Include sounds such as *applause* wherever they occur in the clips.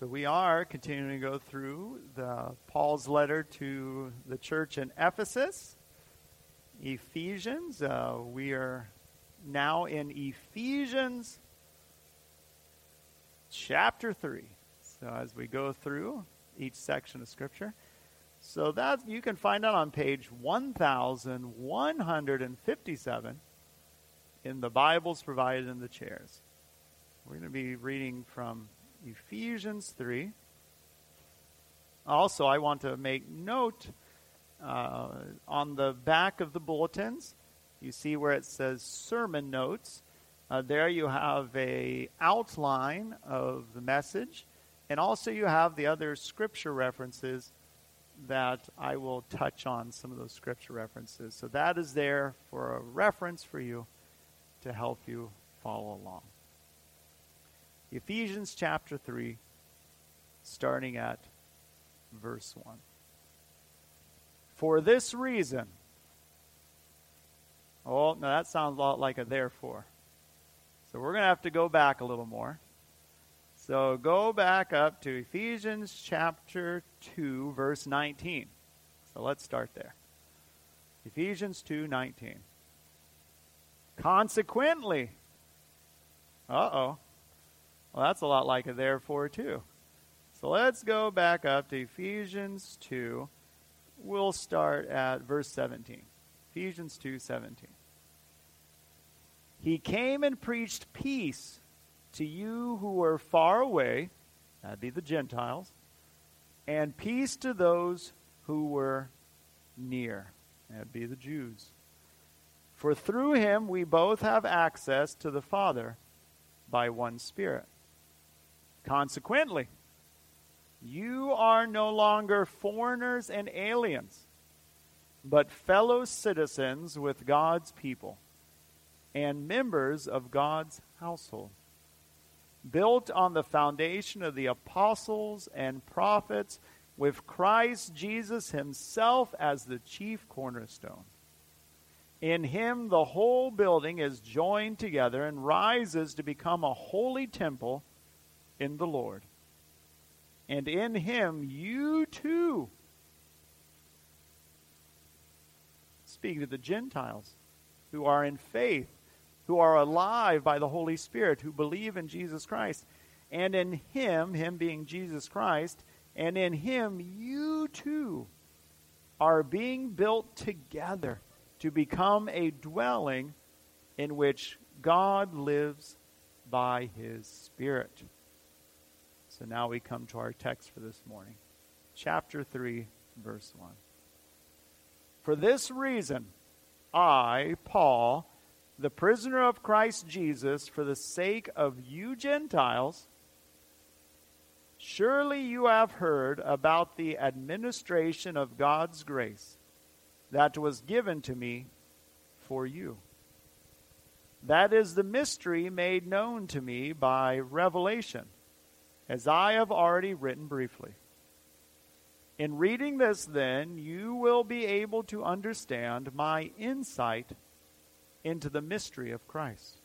So we are continuing to go through the Paul's letter to the church in Ephesus, Ephesians. Uh, we are now in Ephesians chapter 3. So as we go through each section of scripture, so that you can find that on page 1157 in the Bibles provided in the chairs. We're going to be reading from Ephesians 3. Also, I want to make note uh, on the back of the bulletins, you see where it says sermon notes. Uh, there you have a outline of the message, and also you have the other scripture references that I will touch on some of those scripture references. So that is there for a reference for you to help you follow along. Ephesians chapter 3, starting at verse 1. For this reason, oh, now that sounds a lot like a therefore. So we're going to have to go back a little more. So go back up to Ephesians chapter 2, verse 19. So let's start there. Ephesians 2 19. Consequently, uh oh. Well, that's a lot like a therefore, too. So let's go back up to Ephesians 2. We'll start at verse 17. Ephesians 2 17. He came and preached peace to you who were far away, that'd be the Gentiles, and peace to those who were near, that'd be the Jews. For through him we both have access to the Father by one Spirit. Consequently, you are no longer foreigners and aliens, but fellow citizens with God's people and members of God's household, built on the foundation of the apostles and prophets, with Christ Jesus himself as the chief cornerstone. In him, the whole building is joined together and rises to become a holy temple in the Lord. And in him you too speak to the Gentiles who are in faith, who are alive by the Holy Spirit, who believe in Jesus Christ. And in him, him being Jesus Christ, and in him you too are being built together to become a dwelling in which God lives by his Spirit. So now we come to our text for this morning. Chapter 3, verse 1. For this reason, I, Paul, the prisoner of Christ Jesus, for the sake of you Gentiles, surely you have heard about the administration of God's grace that was given to me for you. That is the mystery made known to me by revelation as I have already written briefly. In reading this, then, you will be able to understand my insight into the mystery of Christ,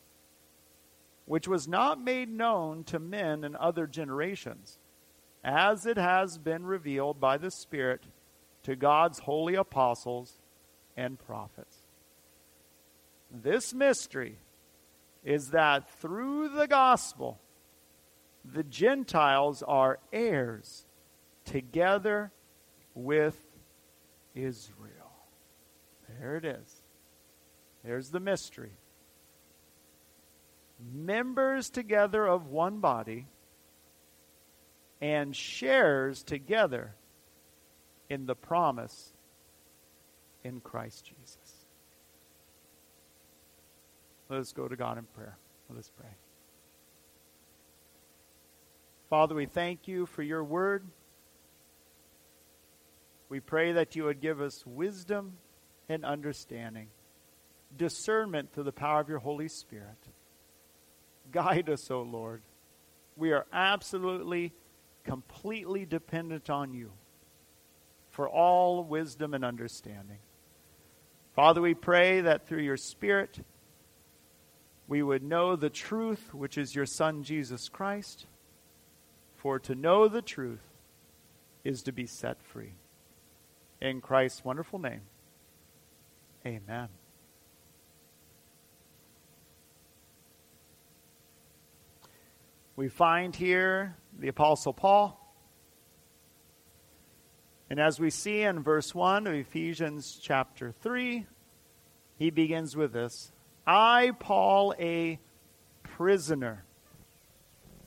which was not made known to men in other generations, as it has been revealed by the Spirit to God's holy apostles and prophets. This mystery is that through the gospel, the Gentiles are heirs together with Israel. There it is. There's the mystery. Members together of one body and shares together in the promise in Christ Jesus. Let us go to God in prayer. Let us pray. Father, we thank you for your word. We pray that you would give us wisdom and understanding, discernment through the power of your Holy Spirit. Guide us, O Lord. We are absolutely, completely dependent on you for all wisdom and understanding. Father, we pray that through your Spirit, we would know the truth, which is your Son, Jesus Christ For to know the truth is to be set free. In Christ's wonderful name, amen. We find here the Apostle Paul. And as we see in verse 1 of Ephesians chapter 3, he begins with this I, Paul, a prisoner,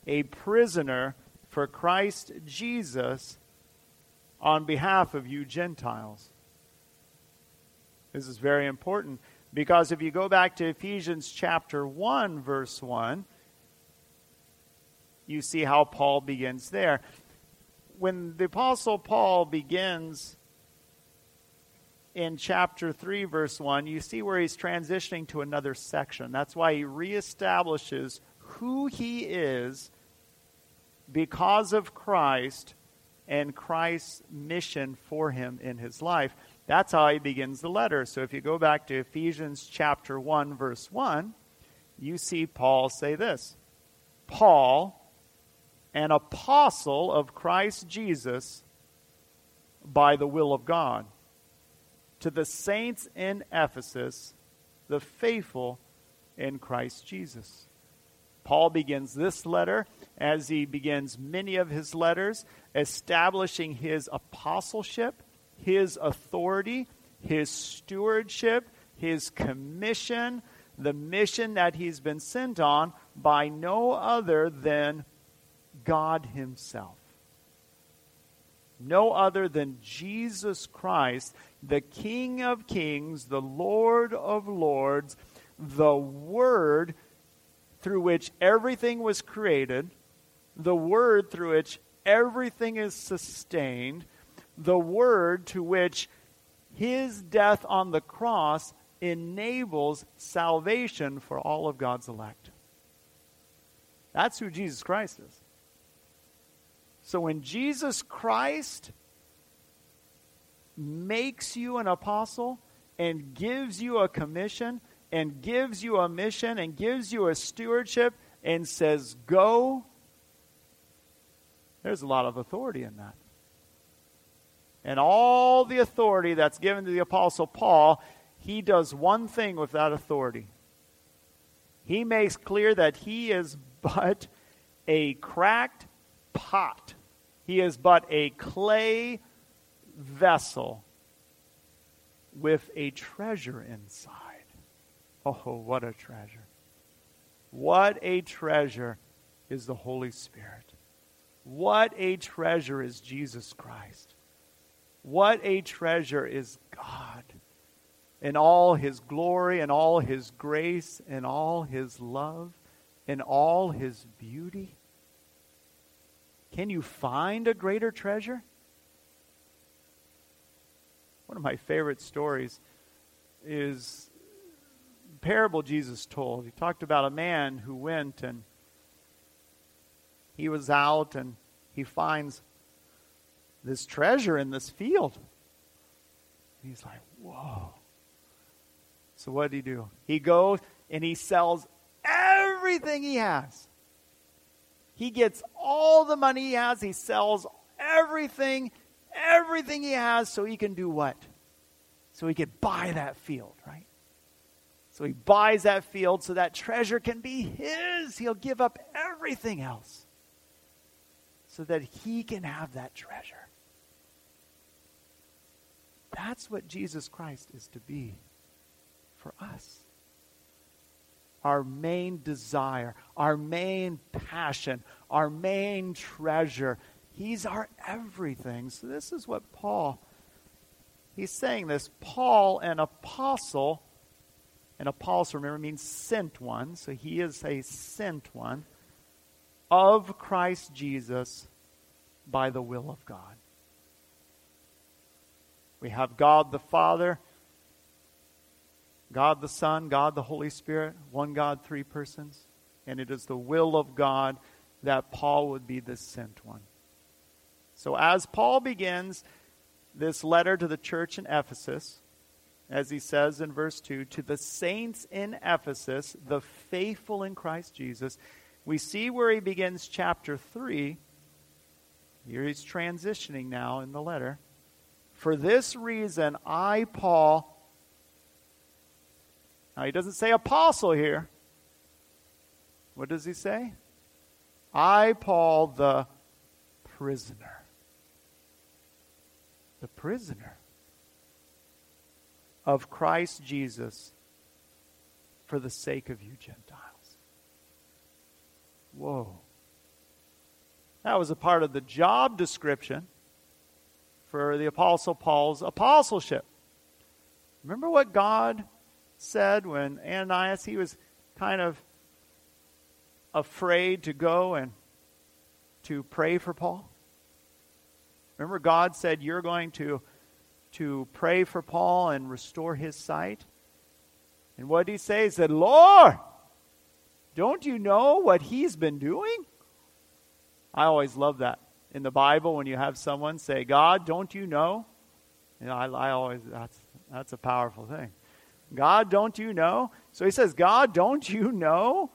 a prisoner for Christ Jesus on behalf of you Gentiles. This is very important because if you go back to Ephesians chapter 1, verse 1, you see how Paul begins there. When the Apostle Paul begins in chapter 3, verse 1, you see where he's transitioning to another section. That's why he reestablishes who he is because of Christ and Christ's mission for him in his life. That's how he begins the letter. So if you go back to Ephesians chapter 1, verse 1, you see Paul say this Paul, an apostle of Christ Jesus by the will of God, to the saints in Ephesus, the faithful in Christ Jesus. Paul begins this letter as he begins many of his letters, establishing his apostleship, his authority, his stewardship, his commission, the mission that he's been sent on by no other than God Himself. No other than Jesus Christ, the King of Kings, the Lord of Lords, the Word through which everything was created, the Word through which everything is sustained, the Word to which His death on the cross enables salvation for all of God's elect. That's who Jesus Christ is. So when Jesus Christ makes you an apostle and gives you a commission and gives you a mission and gives you a stewardship and says, Go, there's a lot of authority in that. And all the authority that's given to the Apostle Paul, he does one thing with that authority. He makes clear that he is *laughs* but a cracked pot he is but a clay vessel with a treasure inside. Oh, what a treasure. What a treasure is the Holy Spirit. What a treasure is Jesus Christ. What a treasure is God in all his glory and all his grace and all his love and all his beauty. Can you find a greater treasure? One of my favorite stories is parable Jesus told. He talked about a man who went and he was out and he finds this treasure in this field. he's like, whoa. So what did he do? He goes and he sells everything he has. He gets all the money he has, he sells everything, everything he has, so he can do what? So he could buy that field, right? So he buys that field so that treasure can be his. He'll give up everything else so that he can have that treasure. That's what Jesus Christ is to be for us our main desire, our main passion, our main treasure. He's our everything. So, this is what Paul, he's saying this. Paul, an apostle, an apostle, remember, means sent one. So, he is a sent one of Christ Jesus by the will of God. We have God the Father God the Son, God the Holy Spirit, one God, three persons. And it is the will of God that Paul would be the sent one. So as Paul begins this letter to the church in Ephesus, as he says in verse 2, to the saints in Ephesus, the faithful in Christ Jesus, we see where he begins chapter 3 Here he's transitioning now in the letter. For this reason, I, Paul, now he doesn't say apostle here. What does he say? I, Paul, the prisoner. The prisoner of Christ Jesus for the sake of you Gentiles. Whoa. That was a part of the job description for the Apostle Paul's apostleship. Remember what God said when Ananias, he was kind of afraid to go and to pray for Paul? Remember, God said, You're going to, to pray for Paul and restore his sight? And what did he say? He said, Lord, don't you know what he's been doing? I always love that in the Bible when you have someone say, God, don't you know? You know, I, I always, that's, that's a powerful thing. God, don't you know? So he says, God, don't you know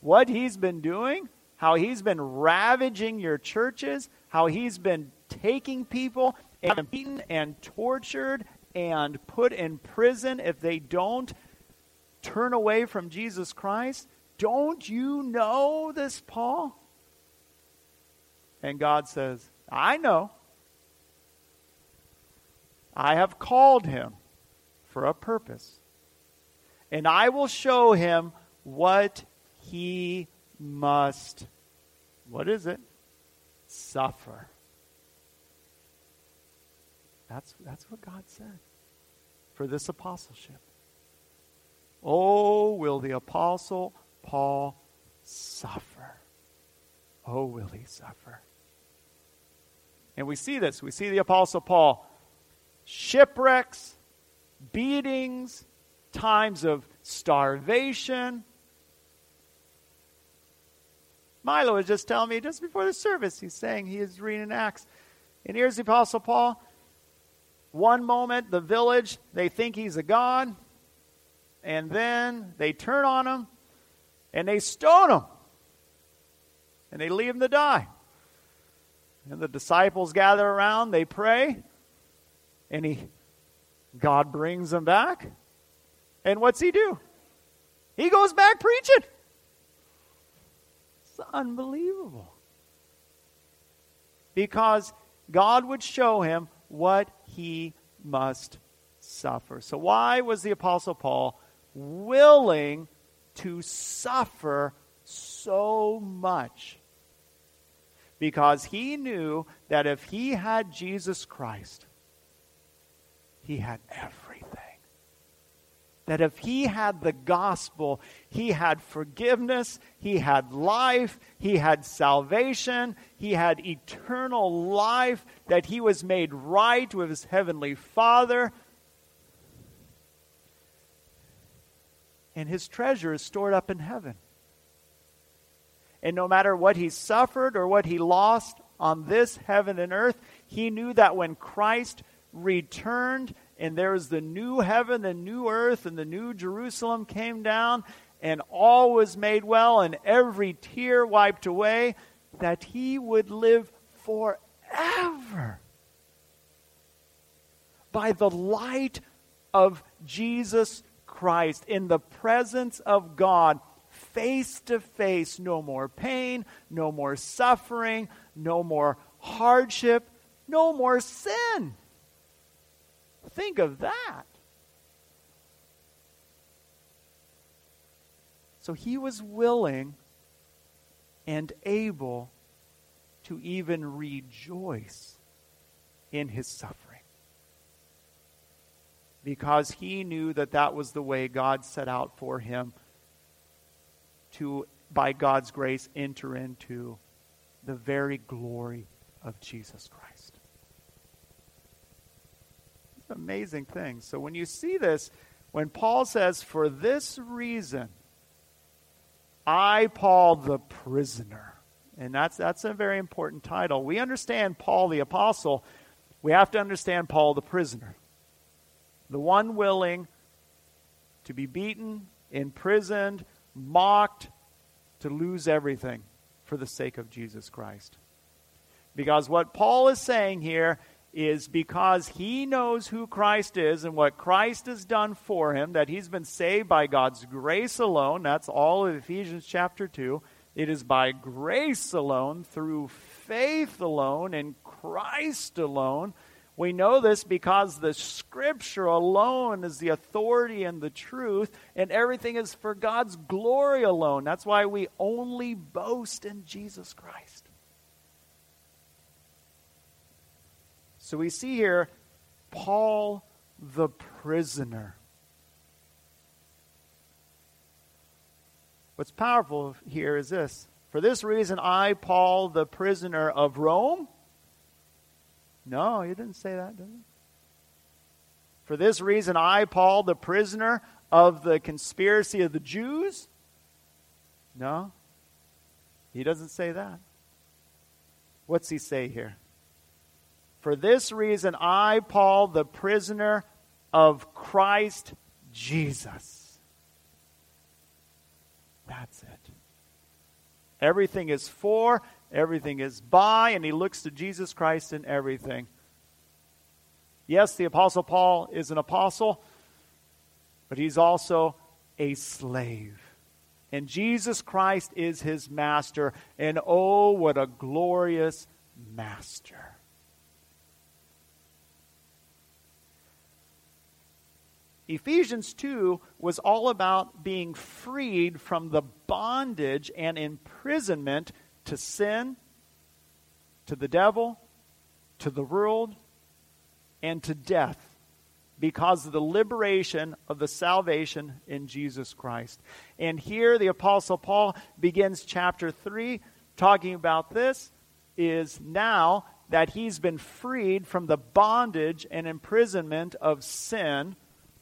what he's been doing? How he's been ravaging your churches? How he's been taking people and beaten and tortured and put in prison if they don't turn away from Jesus Christ? Don't you know this, Paul? And God says, I know. I have called him for a purpose. And I will show him what he must, what is it? Suffer. That's, that's what God said for this apostleship. Oh, will the apostle Paul suffer? Oh, will he suffer? And we see this. We see the apostle Paul shipwrecks, beatings, times of starvation. Milo was just telling me just before the service, he's saying he is reading Acts. And here's the Apostle Paul. One moment, the village, they think he's a god. And then they turn on him and they stone him. And they leave him to die. And the disciples gather around, they pray, and he God brings them back. And what's he do? He goes back preaching. It's unbelievable. Because God would show him what he must suffer. So, why was the Apostle Paul willing to suffer so much? Because he knew that if he had Jesus Christ, he had everything. That if he had the gospel, he had forgiveness, he had life, he had salvation, he had eternal life, that he was made right with his heavenly Father. And his treasure is stored up in heaven. And no matter what he suffered or what he lost on this heaven and earth, he knew that when Christ returned and there was the new heaven, the new earth, and the new Jerusalem came down, and all was made well, and every tear wiped away, that he would live forever by the light of Jesus Christ in the presence of God, face to face. No more pain, no more suffering, no more hardship, no more sin. Think of that. So he was willing and able to even rejoice in his suffering because he knew that that was the way God set out for him to, by God's grace, enter into the very glory of Jesus Christ amazing thing. So when you see this, when Paul says, For this reason, I, Paul, the prisoner. And that's, that's a very important title. We understand Paul the apostle. We have to understand Paul the prisoner. The one willing to be beaten, imprisoned, mocked, to lose everything for the sake of Jesus Christ. Because what Paul is saying here is because he knows who Christ is and what Christ has done for him, that he's been saved by God's grace alone. That's all of Ephesians chapter 2. It is by grace alone, through faith alone, in Christ alone. We know this because the Scripture alone is the authority and the truth, and everything is for God's glory alone. That's why we only boast in Jesus Christ. So we see here Paul the prisoner. What's powerful here is this. For this reason, I, Paul, the prisoner of Rome. No, he didn't say that, did he? For this reason, I, Paul, the prisoner of the conspiracy of the Jews. No, he doesn't say that. What's he say here? For this reason, I, Paul, the prisoner of Christ Jesus. That's it. Everything is for, everything is by, and he looks to Jesus Christ in everything. Yes, the Apostle Paul is an apostle, but he's also a slave. And Jesus Christ is his master. And oh, what a glorious master. Ephesians 2 was all about being freed from the bondage and imprisonment to sin, to the devil, to the world, and to death because of the liberation of the salvation in Jesus Christ. And here the Apostle Paul begins chapter 3 talking about this is now that he's been freed from the bondage and imprisonment of sin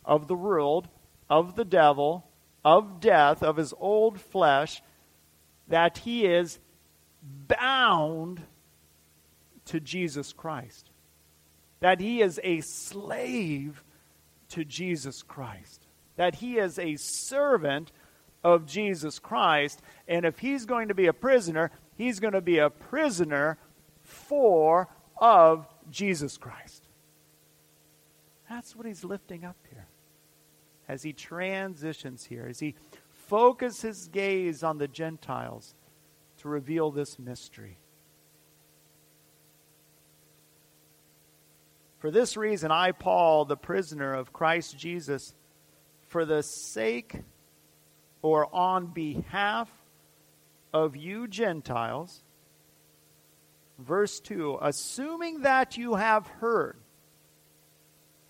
of the world, of the devil, of death, of his old flesh, that he is bound to Jesus Christ. That he is a slave to Jesus Christ. That he is a servant of Jesus Christ. And if he's going to be a prisoner, he's going to be a prisoner for of Jesus Christ. That's what he's lifting up here as he transitions here, as he focuses his gaze on the Gentiles to reveal this mystery. For this reason, I, Paul, the prisoner of Christ Jesus, for the sake or on behalf of you Gentiles, verse 2, assuming that you have heard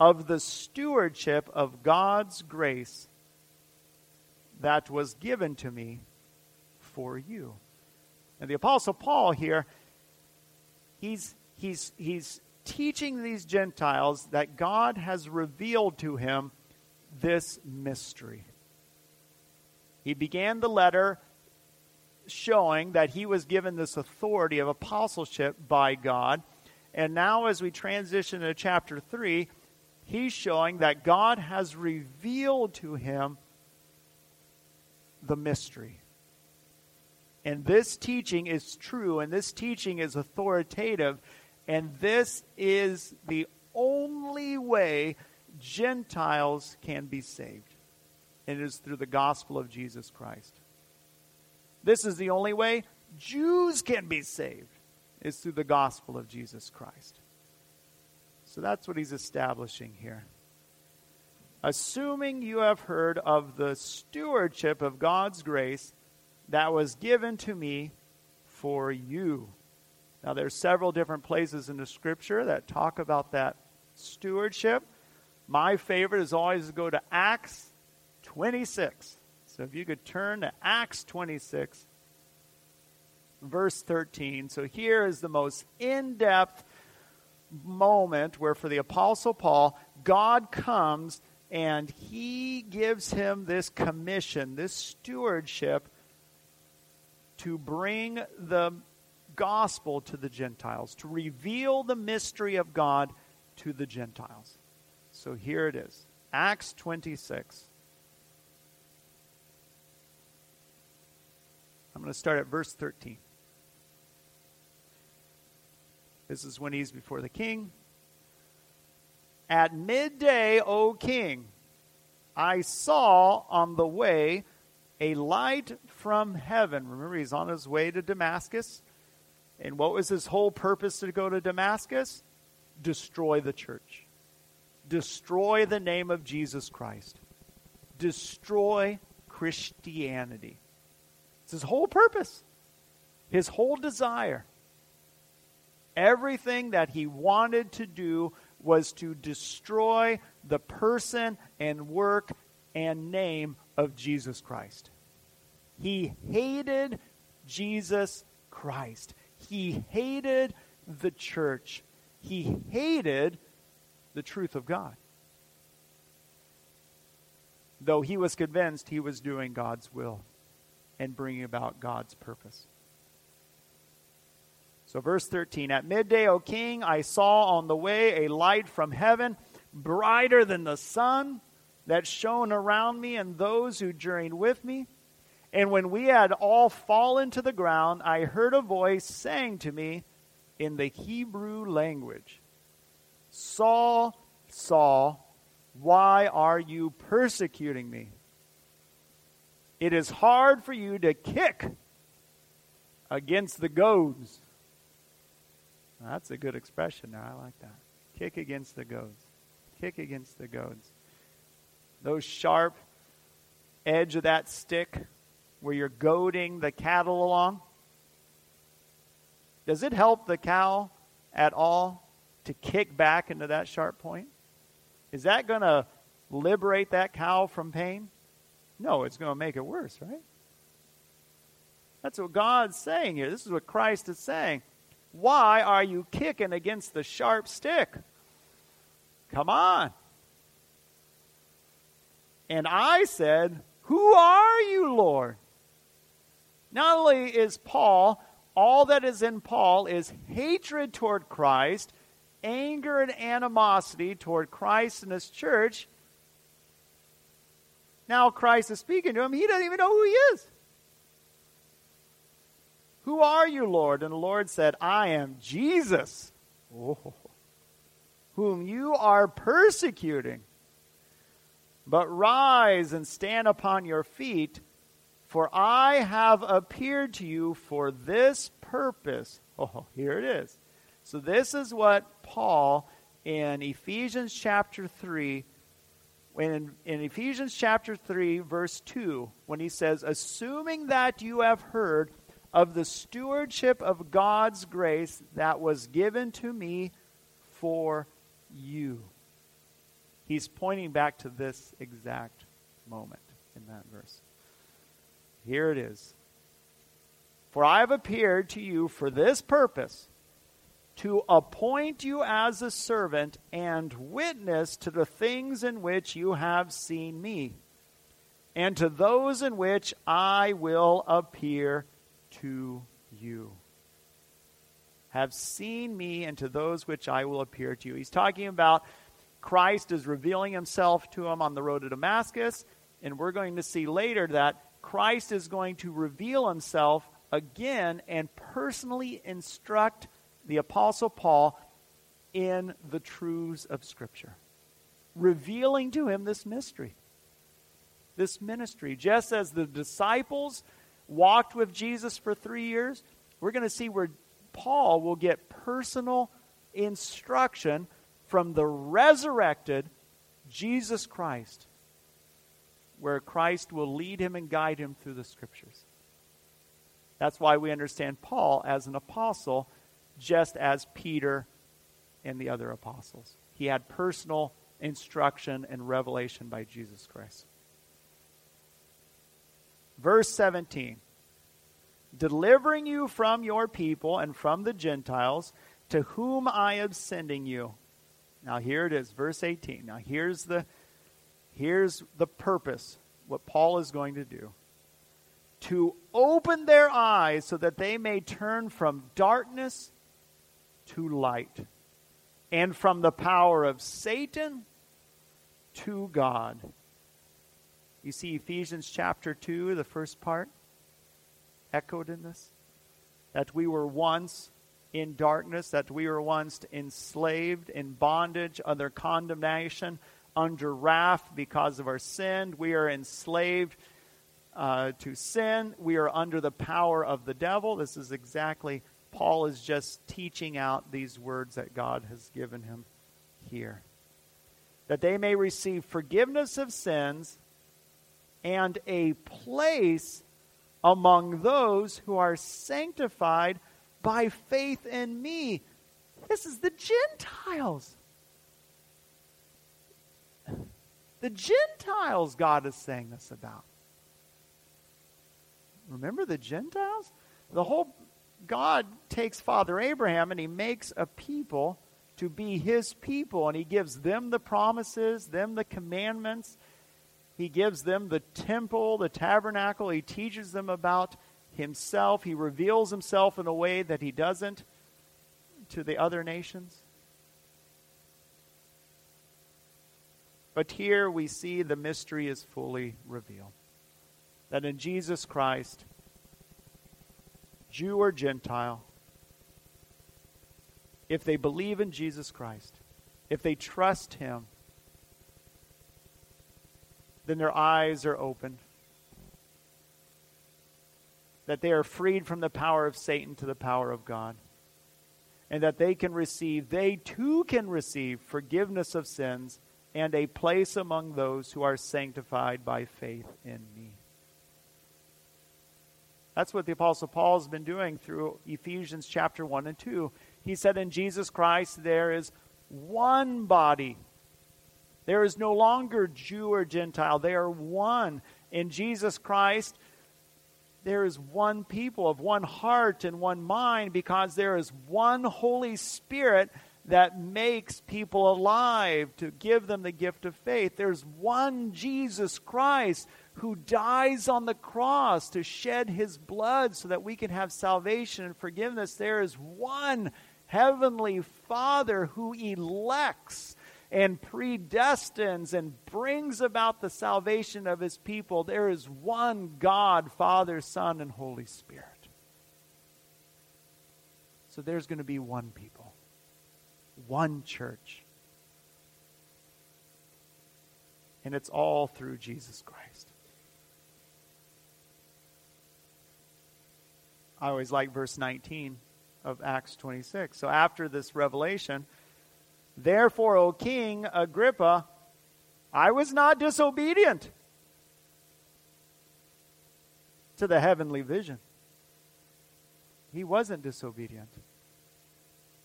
of the stewardship of God's grace that was given to me for you. And the Apostle Paul here, he's, he's, he's teaching these Gentiles that God has revealed to him this mystery. He began the letter showing that he was given this authority of apostleship by God. And now, as we transition to chapter 3, he's showing that God has revealed to him the mystery. And this teaching is true, and this teaching is authoritative, and this is the only way Gentiles can be saved. And it is through the gospel of Jesus Christ. This is the only way Jews can be saved. Is through the gospel of Jesus Christ. So that's what he's establishing here. Assuming you have heard of the stewardship of God's grace that was given to me for you. Now, there's several different places in the scripture that talk about that stewardship. My favorite is always to go to Acts 26. So if you could turn to Acts 26, verse 13. So here is the most in depth moment where, for the Apostle Paul, God comes and he gives him this commission, this stewardship to bring the gospel to the Gentiles, to reveal the mystery of God to the Gentiles. So here it is Acts 26. I'm going to start at verse 13. This is when he's before the king. At midday, O king, I saw on the way a light from heaven. Remember, he's on his way to Damascus. And what was his whole purpose to go to Damascus? Destroy the church, destroy the name of Jesus Christ, destroy Christianity. It's his whole purpose, his whole desire. Everything that he wanted to do was to destroy the person and work and name of Jesus Christ. He hated Jesus Christ. He hated the church. He hated the truth of God. Though he was convinced he was doing God's will and bringing about God's purpose. So, verse 13 At midday, O king, I saw on the way a light from heaven, brighter than the sun, that shone around me and those who journeyed with me. And when we had all fallen to the ground, I heard a voice saying to me in the Hebrew language Saul, Saul, why are you persecuting me? It is hard for you to kick against the goads. That's a good expression now. I like that. Kick against the goads. Kick against the goads. Those sharp edge of that stick where you're goading the cattle along? Does it help the cow at all to kick back into that sharp point? Is that going to liberate that cow from pain? No, it's going to make it worse, right? That's what God's saying here. This is what Christ is saying. Why are you kicking against the sharp stick? Come on. And I said, Who are you, Lord? Not only is Paul, all that is in Paul is hatred toward Christ, anger and animosity toward Christ and his church. Now Christ is speaking to him. He doesn't even know who he is. Who are you, Lord? And the Lord said, I am Jesus, whom you are persecuting. But rise and stand upon your feet for I have appeared to you for this purpose. Oh, here it is. So, this is what Paul in Ephesians chapter 3, when in Ephesians chapter 3, verse 2, when he says, Assuming that you have heard of the stewardship of God's grace that was given to me for you. He's pointing back to this exact moment in that verse. Here it is. For I have appeared to you for this purpose to appoint you as a servant and witness to the things in which you have seen me, and to those in which I will appear to you. Have seen me, and to those which I will appear to you. He's talking about Christ is revealing himself to him on the road to Damascus, and we're going to see later that Christ is going to reveal himself again and personally instruct the Apostle Paul in the truths of Scripture, revealing to him this mystery, this ministry. Just as the disciples walked with Jesus for three years, we're going to see where Paul will get personal instruction from the resurrected Jesus Christ where Christ will lead him and guide him through the scriptures. That's why we understand Paul as an apostle, just as Peter and the other apostles. He had personal instruction and revelation by Jesus Christ. Verse 17 Delivering you from your people and from the Gentiles, to whom I am sending you. Now, here it is, verse 18. Now, here's the Here's the purpose, what Paul is going to do to open their eyes so that they may turn from darkness to light, and from the power of Satan to God. You see Ephesians chapter 2, the first part, echoed in this? That we were once in darkness, that we were once enslaved in bondage, under condemnation, under wrath because of our sin. We are enslaved uh, to sin. We are under the power of the devil. This is exactly, Paul is just teaching out these words that God has given him here. That they may receive forgiveness of sins and a place among those who are sanctified by faith in me. This is the Gentiles. The Gentiles God is saying this about. Remember the Gentiles? The whole God takes Father Abraham and he makes a people to be his people and he gives them the promises, them the commandments. He gives them the temple, the tabernacle. He teaches them about himself. He reveals himself in a way that he doesn't to the other nations. But here we see the mystery is fully revealed. That in Jesus Christ, Jew or Gentile, if they believe in Jesus Christ, if they trust Him, then their eyes are opened that they are freed from the power of Satan to the power of God. And that they can receive, they too can receive forgiveness of sins and a place among those who are sanctified by faith in me. That's what the Apostle Paul has been doing through Ephesians chapter 1 and 2. He said, In Jesus Christ there is one body. There is no longer Jew or Gentile. They are one. In Jesus Christ, there is one people of one heart and one mind because there is one Holy Spirit that makes people alive to give them the gift of faith. There's one Jesus Christ who dies on the cross to shed his blood so that we can have salvation and forgiveness. There is one heavenly Father who elects and predestines and brings about the salvation of his people, there is one God, Father, Son, and Holy Spirit. So there's going to be one people, one church. And it's all through Jesus Christ. I always like verse 19 of Acts 26. So after this revelation, Therefore, O King Agrippa, I was not disobedient to the heavenly vision. He wasn't disobedient.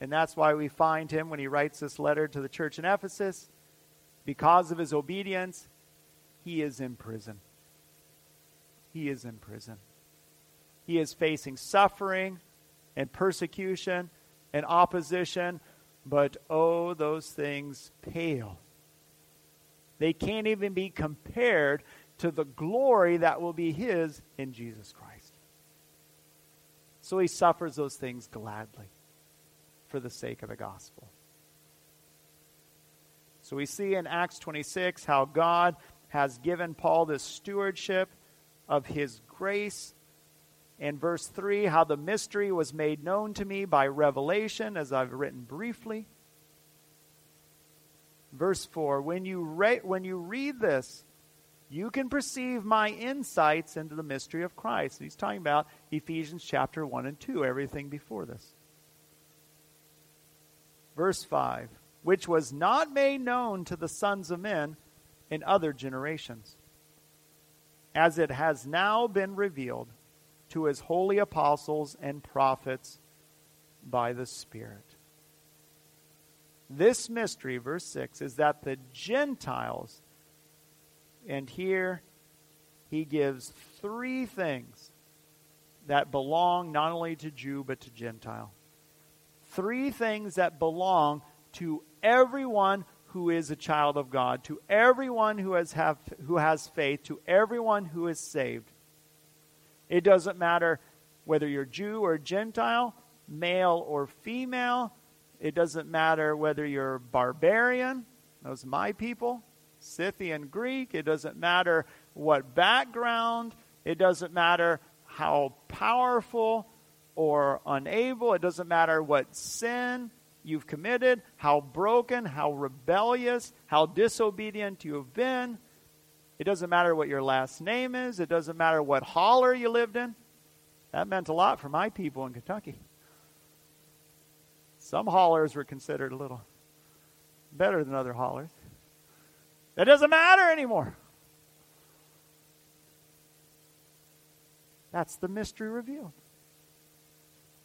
And that's why we find him when he writes this letter to the church in Ephesus. Because of his obedience, he is in prison. He is in prison. He is facing suffering and persecution and opposition but oh, those things pale. They can't even be compared to the glory that will be his in Jesus Christ. So he suffers those things gladly for the sake of the gospel. So we see in Acts 26 how God has given Paul this stewardship of his grace in verse 3, how the mystery was made known to me by revelation, as I've written briefly. Verse 4, when you, re- when you read this, you can perceive my insights into the mystery of Christ. he's talking about Ephesians chapter 1 and 2, everything before this. Verse 5, which was not made known to the sons of men in other generations, as it has now been revealed to his holy apostles and prophets by the Spirit. This mystery, verse 6, is that the Gentiles, and here he gives three things that belong not only to Jew but to Gentile. Three things that belong to everyone who is a child of God, to everyone who has, have, who has faith, to everyone who is saved. It doesn't matter whether you're Jew or Gentile, male or female. It doesn't matter whether you're barbarian, those are my people, Scythian Greek. It doesn't matter what background. It doesn't matter how powerful or unable. It doesn't matter what sin you've committed, how broken, how rebellious, how disobedient you have been. It doesn't matter what your last name is. It doesn't matter what holler you lived in. That meant a lot for my people in Kentucky. Some hollers were considered a little better than other hollers. That doesn't matter anymore. That's the mystery revealed.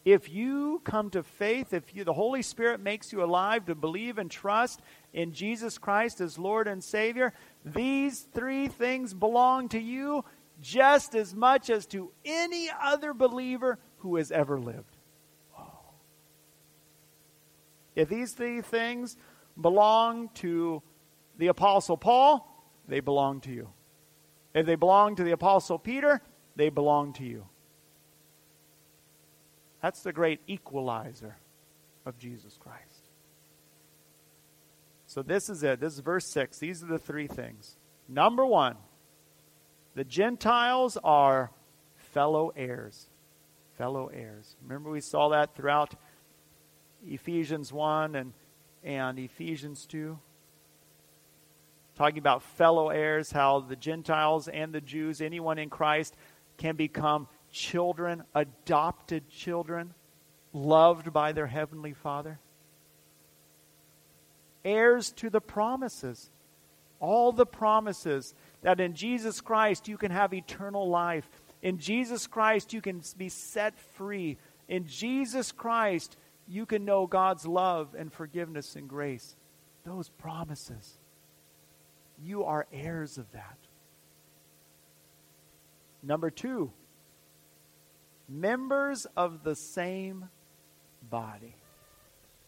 If you come to faith, if you, the Holy Spirit makes you alive to believe and trust in Jesus Christ as Lord and Savior, these three things belong to you just as much as to any other believer who has ever lived. Oh. If these three things belong to the Apostle Paul, they belong to you. If they belong to the Apostle Peter, they belong to you. That's the great equalizer of Jesus Christ. So this is it. This is verse 6. These are the three things. Number one, the Gentiles are fellow heirs. Fellow heirs. Remember, we saw that throughout Ephesians 1 and, and Ephesians 2. Talking about fellow heirs, how the Gentiles and the Jews, anyone in Christ, can become children, adopted children, loved by their Heavenly Father. Heirs to the promises. All the promises that in Jesus Christ you can have eternal life. In Jesus Christ you can be set free. In Jesus Christ you can know God's love and forgiveness and grace. Those promises. You are heirs of that. Number two, members of the same body.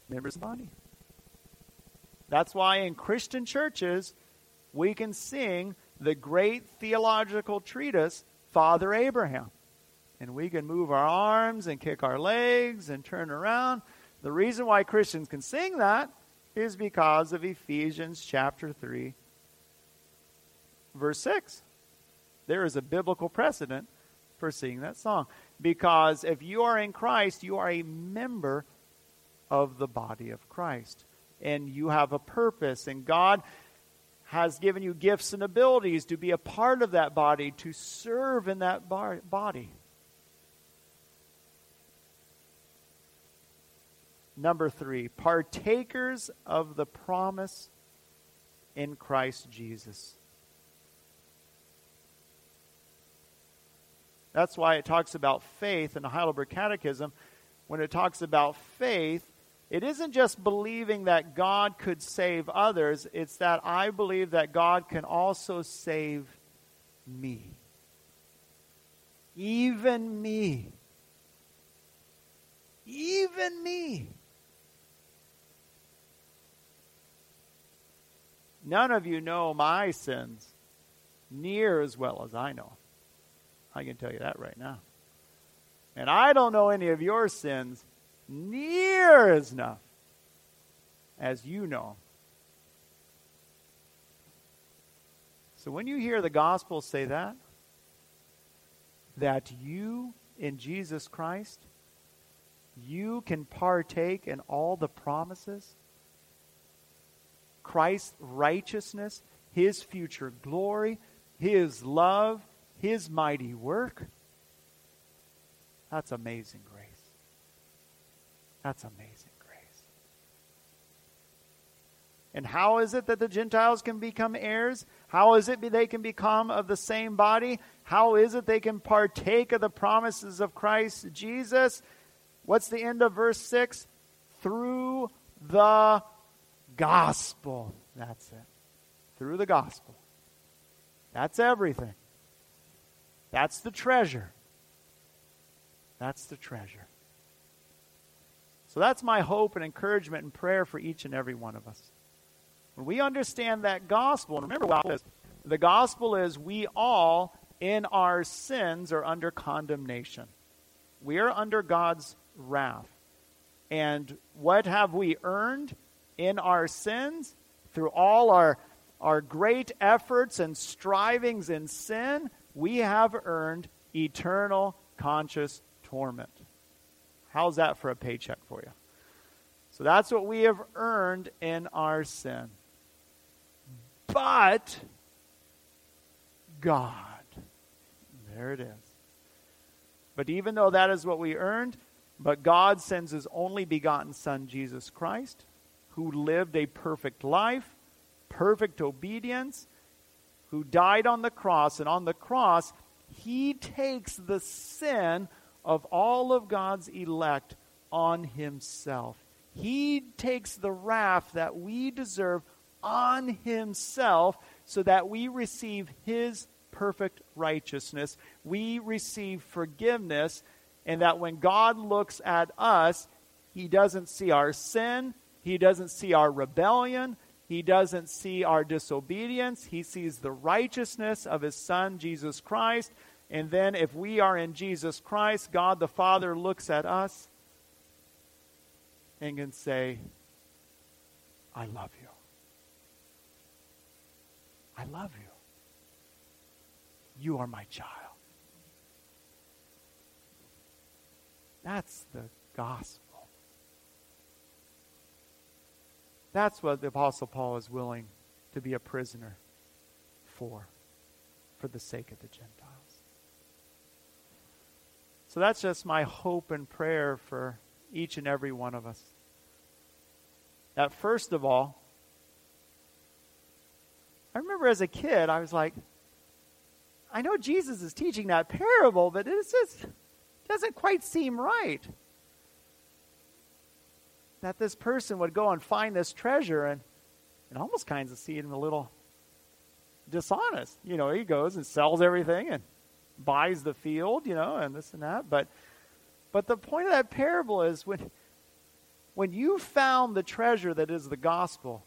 Members of the body. That's why in Christian churches, we can sing the great theological treatise, Father Abraham. And we can move our arms and kick our legs and turn around. The reason why Christians can sing that is because of Ephesians chapter 3, verse 6. There is a biblical precedent for singing that song. Because if you are in Christ, you are a member of the body of Christ. And you have a purpose. And God has given you gifts and abilities to be a part of that body, to serve in that bar- body. Number three, partakers of the promise in Christ Jesus. That's why it talks about faith in the Heidelberg Catechism. When it talks about faith, it isn't just believing that God could save others, it's that I believe that God can also save me. Even me. Even me. None of you know my sins near as well as I know. I can tell you that right now. And I don't know any of your sins near as enough as you know. So when you hear the gospel say that, that you in Jesus Christ, you can partake in all the promises, Christ's righteousness, his future glory, his love, his mighty work. That's amazing. That's amazing grace. And how is it that the Gentiles can become heirs? How is it they can become of the same body? How is it they can partake of the promises of Christ Jesus? What's the end of verse 6? Through the gospel. That's it. Through the gospel. That's everything. That's the treasure. That's the treasure. So that's my hope and encouragement and prayer for each and every one of us. When we understand that gospel, and remember what is, the gospel is we all in our sins are under condemnation. We are under God's wrath. And what have we earned in our sins? Through all our, our great efforts and strivings in sin, we have earned eternal conscious torment. How's that for a paycheck for you? So that's what we have earned in our sin. But God, there it is. But even though that is what we earned, but God sends his only begotten Son, Jesus Christ, who lived a perfect life, perfect obedience, who died on the cross. And on the cross, he takes the sin of all of God's elect on himself. He takes the wrath that we deserve on himself so that we receive his perfect righteousness. We receive forgiveness, and that when God looks at us, he doesn't see our sin, he doesn't see our rebellion, he doesn't see our disobedience. He sees the righteousness of his Son, Jesus Christ. And then, if we are in Jesus Christ, God the Father looks at us and can say, I love you. I love you. You are my child. That's the gospel. That's what the Apostle Paul is willing to be a prisoner for, for the sake of the Gentiles. So that's just my hope and prayer for each and every one of us. That first of all, I remember as a kid, I was like, I know Jesus is teaching that parable, but it just doesn't quite seem right. That this person would go and find this treasure and, and almost kind of see him a little dishonest. You know, he goes and sells everything and buys the field, you know, and this and that. But but the point of that parable is when when you found the treasure that is the gospel,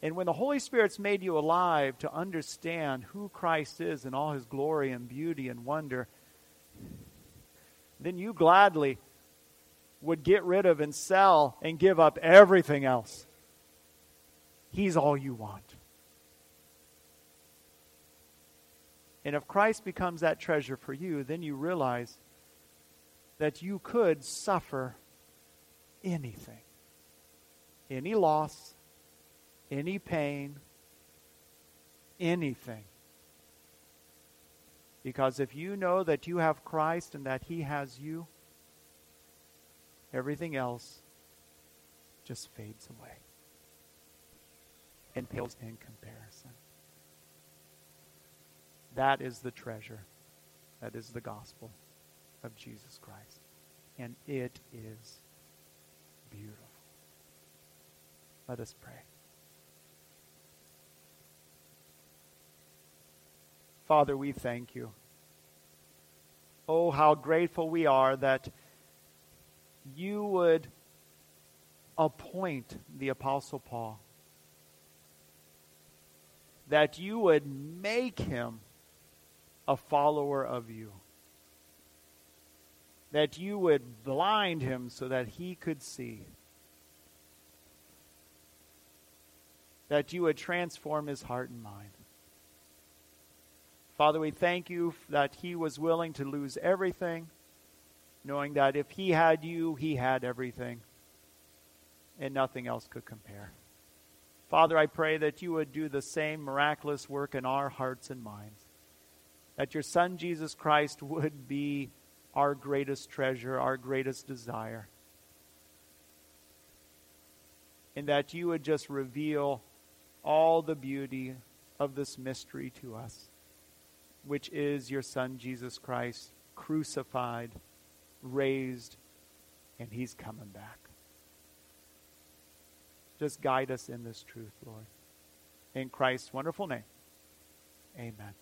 and when the Holy Spirit's made you alive to understand who Christ is in all his glory and beauty and wonder, then you gladly would get rid of and sell and give up everything else. He's all you want. And if Christ becomes that treasure for you, then you realize that you could suffer anything any loss, any pain, anything. Because if you know that you have Christ and that He has you, everything else just fades away and pales in comparison. That is the treasure. That is the gospel of Jesus Christ. And it is beautiful. Let us pray. Father, we thank you. Oh, how grateful we are that you would appoint the Apostle Paul, that you would make him a follower of you, that you would blind him so that he could see, that you would transform his heart and mind. Father, we thank you that he was willing to lose everything, knowing that if he had you, he had everything, and nothing else could compare. Father, I pray that you would do the same miraculous work in our hearts and minds. That your Son, Jesus Christ, would be our greatest treasure, our greatest desire. And that you would just reveal all the beauty of this mystery to us which is your Son, Jesus Christ, crucified, raised, and he's coming back. Just guide us in this truth, Lord. In Christ's wonderful name, amen.